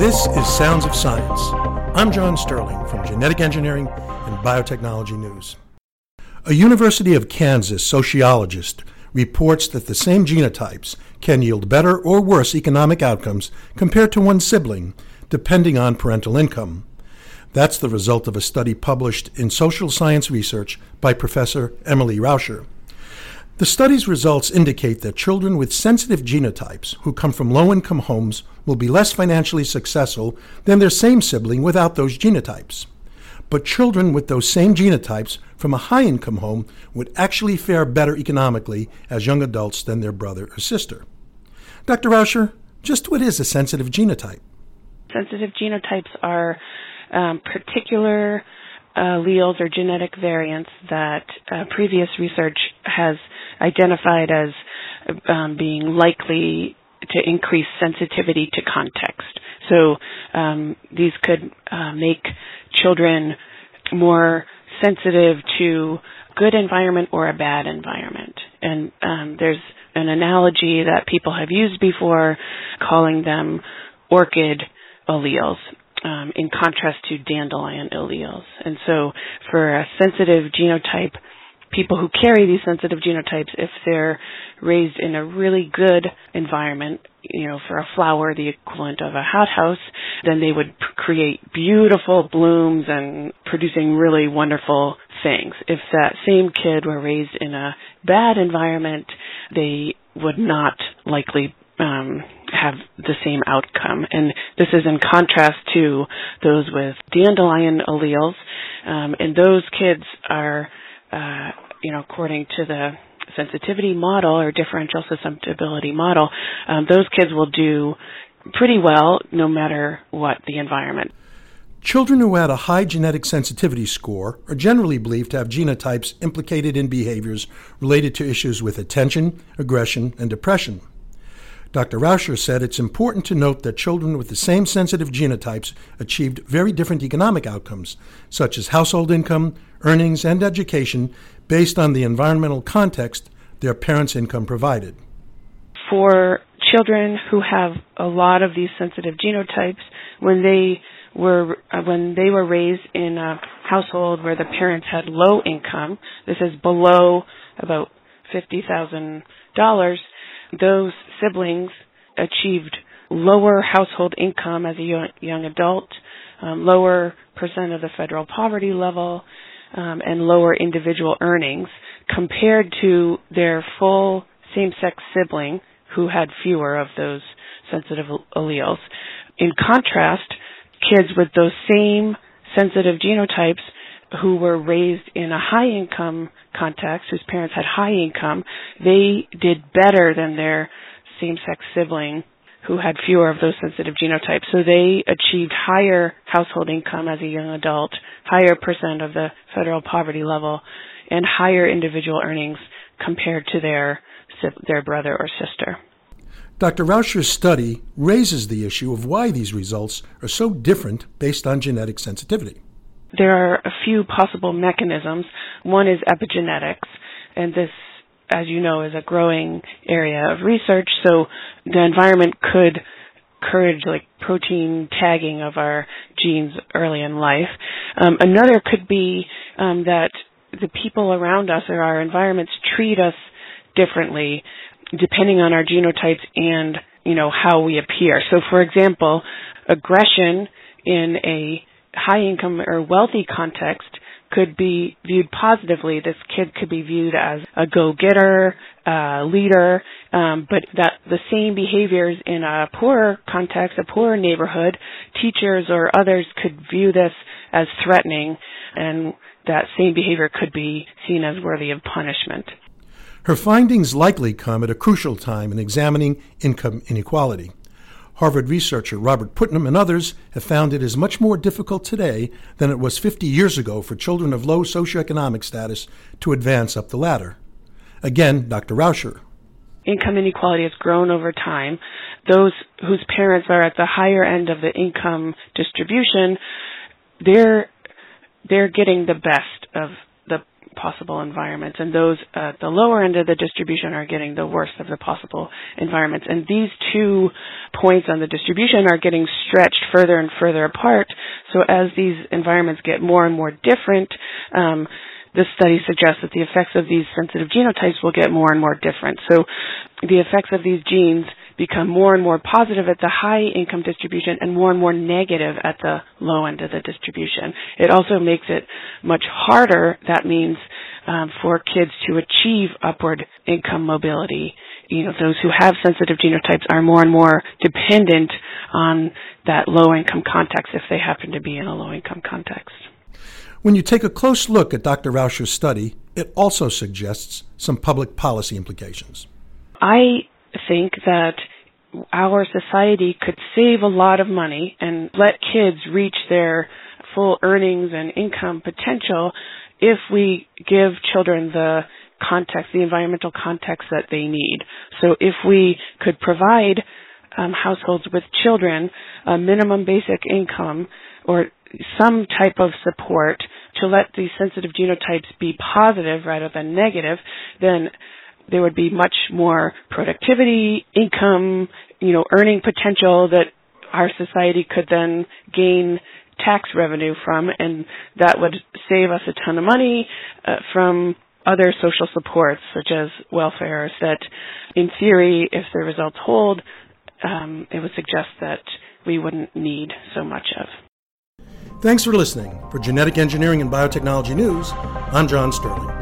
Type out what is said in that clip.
This is Sounds of Science. I'm John Sterling from Genetic Engineering and Biotechnology News. A University of Kansas sociologist reports that the same genotypes can yield better or worse economic outcomes compared to one sibling, depending on parental income. That's the result of a study published in Social Science Research by Professor Emily Rauscher. The study's results indicate that children with sensitive genotypes who come from low income homes will be less financially successful than their same sibling without those genotypes. But children with those same genotypes from a high income home would actually fare better economically as young adults than their brother or sister. Dr. Rauscher, just what is a sensitive genotype? Sensitive genotypes are um, particular alleles or genetic variants that uh, previous research has identified as um, being likely to increase sensitivity to context. So um, these could uh, make children more sensitive to good environment or a bad environment. And um, there's an analogy that people have used before, calling them orchid alleles. Um, in contrast to dandelion alleles. And so for a sensitive genotype, people who carry these sensitive genotypes, if they're raised in a really good environment, you know, for a flower, the equivalent of a hothouse, then they would create beautiful blooms and producing really wonderful things. If that same kid were raised in a bad environment, they would not likely um, have the same outcome. And this is in contrast to those with dandelion alleles. Um, and those kids are uh, you know, according to the sensitivity model or differential susceptibility model, um, those kids will do pretty well no matter what the environment. Children who had a high genetic sensitivity score are generally believed to have genotypes implicated in behaviors related to issues with attention, aggression, and depression. Dr. Rauscher said it's important to note that children with the same sensitive genotypes achieved very different economic outcomes, such as household income, earnings, and education, based on the environmental context their parents' income provided. For children who have a lot of these sensitive genotypes, when they were uh, when they were raised in a household where the parents had low income, this is below about fifty thousand dollars those siblings achieved lower household income as a young, adult, um, lower percent of the federal poverty level, um, and lower individual earnings compared to their full same-sex sibling who had fewer of those sensitive alleles. In contrast, kids with those same sensitive genotypes who were raised in a high income context, whose parents had high income, they did better than their same sex sibling who had fewer of those sensitive genotypes. So they achieved higher household income as a young adult, higher percent of the federal poverty level, and higher individual earnings compared to their their brother or sister. Dr. Rauscher's study raises the issue of why these results are so different based on genetic sensitivity. There are a few possible mechanisms. One is epigenetics, and this, as you know, is a growing area of research. So the environment could encourage like protein tagging of our genes early in life. Um, another could be um, that the people around us or our environments treat us differently depending on our genotypes and you know how we appear. So, for example, aggression in a high income or wealthy context could be viewed positively. This kid could be viewed as a go-getter, leader, um, but that the same behaviors in a poorer context, a poorer neighborhood, teachers or others could view this as threatening, and that same behavior could be seen as worthy of punishment. Her findings likely come at a crucial time in examining income inequality. Harvard researcher Robert Putnam and others have found it is much more difficult today than it was 50 years ago for children of low socioeconomic status to advance up the ladder. Again, Dr. Rauscher. Income inequality has grown over time. Those whose parents are at the higher end of the income distribution, they're they're getting the best of possible environments, and those at the lower end of the distribution are getting the worst of the possible environments. And these two points on the distribution are getting stretched further and further apart. So as these environments get more and more different, um, this study suggests that the effects of these sensitive genotypes will get more and more different. So the effects of these genes become more and more positive at the high income distribution and more and more negative at the low end of the distribution. It also makes it much harder, that means, um, for kids to achieve upward income mobility. You know, those who have sensitive genotypes are more and more dependent on that low income context if they happen to be in a low income context. When you take a close look at Dr. Rauscher's study, it also suggests some public policy implications. I think that our society could save a lot of money and let kids reach their full earnings and income potential if we give children the context, the environmental context that they need. So if we could provide um, households with children a minimum basic income or some type of support to let these sensitive genotypes be positive rather than negative, then there would be much more productivity, income, you know, earning potential that our society could then gain tax revenue from, and that would save us a ton of money uh, from other social supports such as welfare that in theory if the results hold um, it would suggest that we wouldn't need so much of. Thanks for listening. For Genetic Engineering and Biotechnology News, I'm John Sterling.